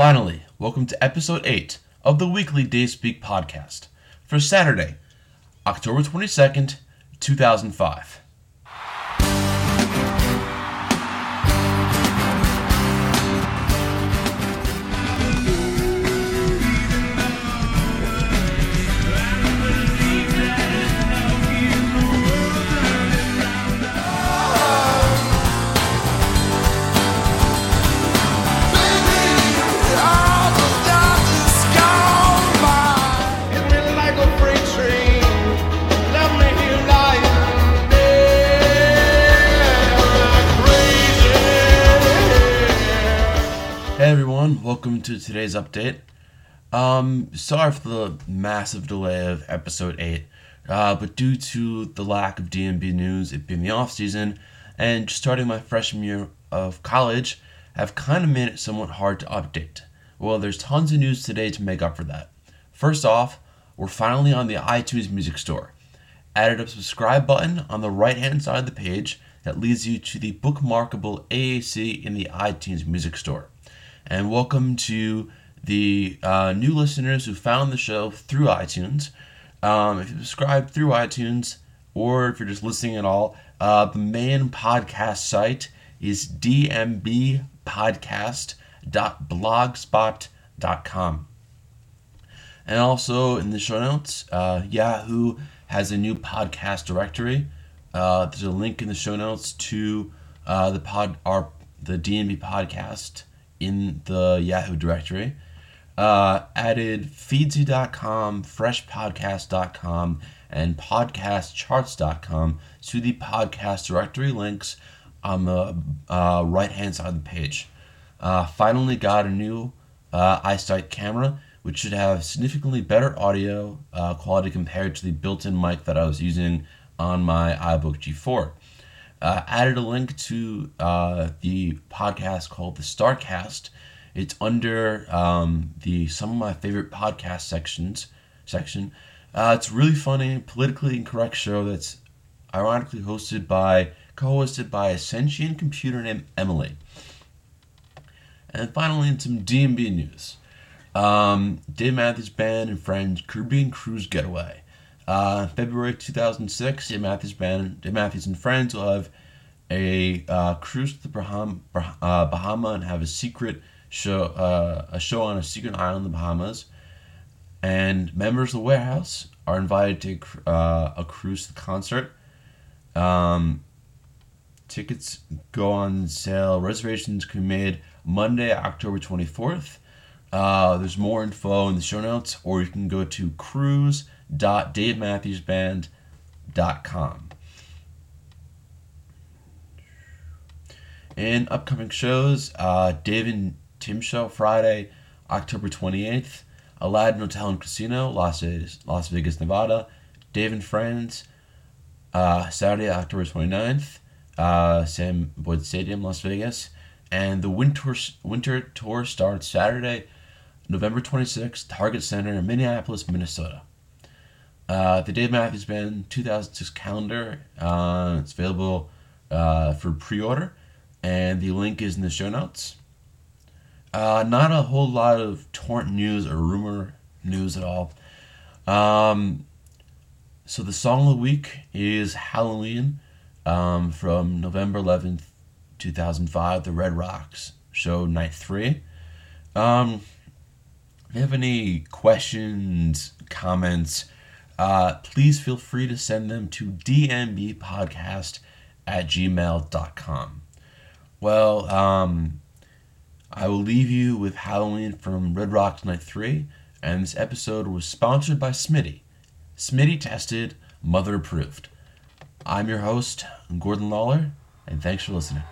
Finally, welcome to episode 8 of the weekly Day Speak podcast for Saturday, October 22nd, 2005. Everyone, welcome to today's update. Um, sorry for the massive delay of episode 8, uh, but due to the lack of DMB news, it being the off season, and starting my freshman year of college, I've kind of made it somewhat hard to update. Well, there's tons of news today to make up for that. First off, we're finally on the iTunes Music Store. Added a subscribe button on the right hand side of the page that leads you to the bookmarkable AAC in the iTunes Music Store and welcome to the uh, new listeners who found the show through iTunes. Um, if you subscribe through iTunes, or if you're just listening at all, uh, the main podcast site is dmbpodcast.blogspot.com. And also in the show notes, uh, Yahoo has a new podcast directory. Uh, there's a link in the show notes to uh, the pod, our the DMB podcast in the Yahoo directory. Uh, added feedsy.com, freshpodcast.com, and podcastcharts.com to the podcast directory links on the uh, right hand side of the page. Uh, finally got a new uh, iSight camera, which should have significantly better audio uh, quality compared to the built in mic that I was using on my iBook G4 uh, added a link to uh, the podcast called the Starcast. It's under um, the some of my favorite podcast sections section. Uh, it's really funny, politically incorrect show that's ironically hosted by co-hosted by a sentient computer named Emily. And finally, in some DMB news, um, Dave Matthews Band and Friends Caribbean Cruise Getaway. Uh, February 2006, Dave Matthews Band, Dave Matthews and friends will have a uh, cruise to the Bahama, uh, Bahama and have a secret show, uh, a show on a secret island in the Bahamas. And members of the warehouse are invited to uh, a cruise to the concert. Um, tickets go on sale. Reservations can be made Monday, October 24th. Uh, there's more info in the show notes, or you can go to cruise www.davematthewsband.com. And upcoming shows, uh, Dave and Tim Show Friday, October 28th, Aladdin Hotel and Casino, Las Vegas, Las Vegas Nevada, Dave and Friends, uh, Saturday, October 29th, uh, Sam Boyd Stadium, Las Vegas, and the winter winter tour starts Saturday, November 26th, Target Center, in Minneapolis, Minnesota. Uh, the Dave Matthews Band 2006 calendar. Uh, it's available uh, for pre-order, and the link is in the show notes. Uh, not a whole lot of torrent news or rumor news at all. Um, so the song of the week is Halloween um, from November 11th, 2005, the Red Rocks show night three. Um, if you have any questions, comments, uh, please feel free to send them to dmbpodcast at gmail.com. Well, um, I will leave you with Halloween from Red Rocks Night 3, and this episode was sponsored by Smitty. Smitty tested, mother approved. I'm your host, Gordon Lawler, and thanks for listening.